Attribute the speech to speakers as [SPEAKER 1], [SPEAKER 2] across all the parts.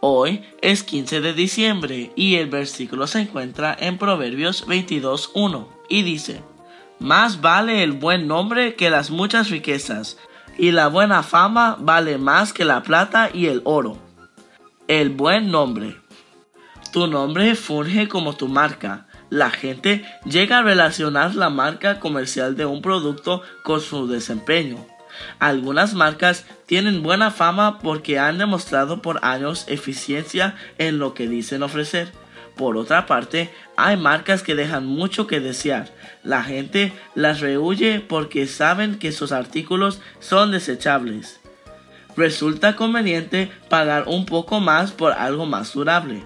[SPEAKER 1] Hoy es 15 de diciembre y el versículo se encuentra en Proverbios 22.1 y dice, Más vale el buen nombre que las muchas riquezas, y la buena fama vale más que la plata y el oro. El buen nombre. Tu nombre funge como tu marca. La gente llega a relacionar la marca comercial de un producto con su desempeño. Algunas marcas tienen buena fama porque han demostrado por años eficiencia en lo que dicen ofrecer. Por otra parte, hay marcas que dejan mucho que desear. La gente las rehuye porque saben que sus artículos son desechables. Resulta conveniente pagar un poco más por algo más durable.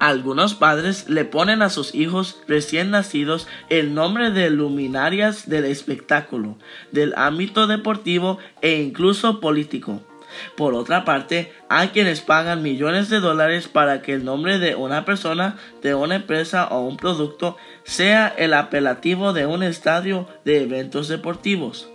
[SPEAKER 1] Algunos padres le ponen a sus hijos recién nacidos el nombre de luminarias del espectáculo, del ámbito deportivo e incluso político. Por otra parte, hay quienes pagan millones de dólares para que el nombre de una persona, de una empresa o un producto sea el apelativo de un estadio de eventos deportivos.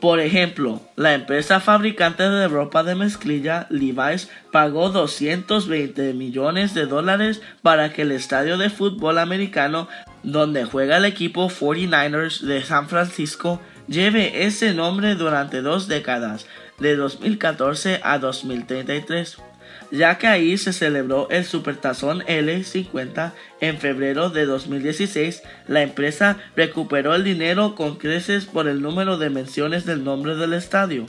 [SPEAKER 1] Por ejemplo, la empresa fabricante de ropa de mezclilla Levi's pagó 220 millones de dólares para que el estadio de fútbol americano donde juega el equipo 49ers de San Francisco lleve ese nombre durante dos décadas, de 2014 a 2033 ya que ahí se celebró el Supertazón L50 en febrero de 2016, la empresa recuperó el dinero con creces por el número de menciones del nombre del estadio,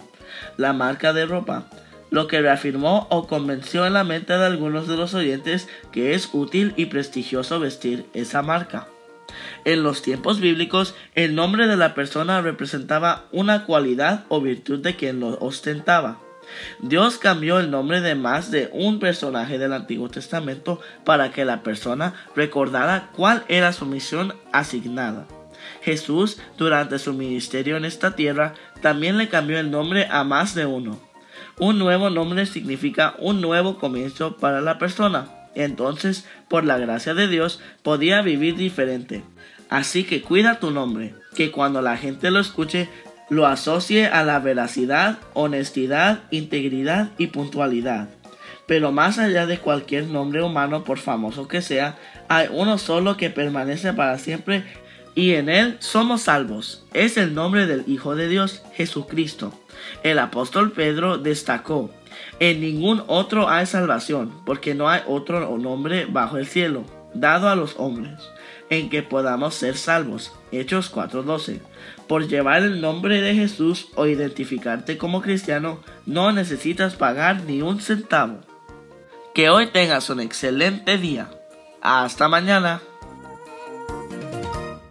[SPEAKER 1] la marca de ropa, lo que reafirmó o convenció en la mente de algunos de los oyentes que es útil y prestigioso vestir esa marca. En los tiempos bíblicos, el nombre de la persona representaba una cualidad o virtud de quien lo ostentaba. Dios cambió el nombre de más de un personaje del Antiguo Testamento para que la persona recordara cuál era su misión asignada. Jesús, durante su ministerio en esta tierra, también le cambió el nombre a más de uno. Un nuevo nombre significa un nuevo comienzo para la persona. Entonces, por la gracia de Dios, podía vivir diferente. Así que cuida tu nombre, que cuando la gente lo escuche lo asocie a la veracidad, honestidad, integridad y puntualidad. Pero más allá de cualquier nombre humano, por famoso que sea, hay uno solo que permanece para siempre y en él somos salvos. Es el nombre del Hijo de Dios, Jesucristo. El apóstol Pedro destacó, en ningún otro hay salvación, porque no hay otro nombre bajo el cielo, dado a los hombres en que podamos ser salvos. Hechos 4:12. Por llevar el nombre de Jesús o identificarte como cristiano, no necesitas pagar ni un centavo. Que hoy tengas un excelente día. Hasta mañana.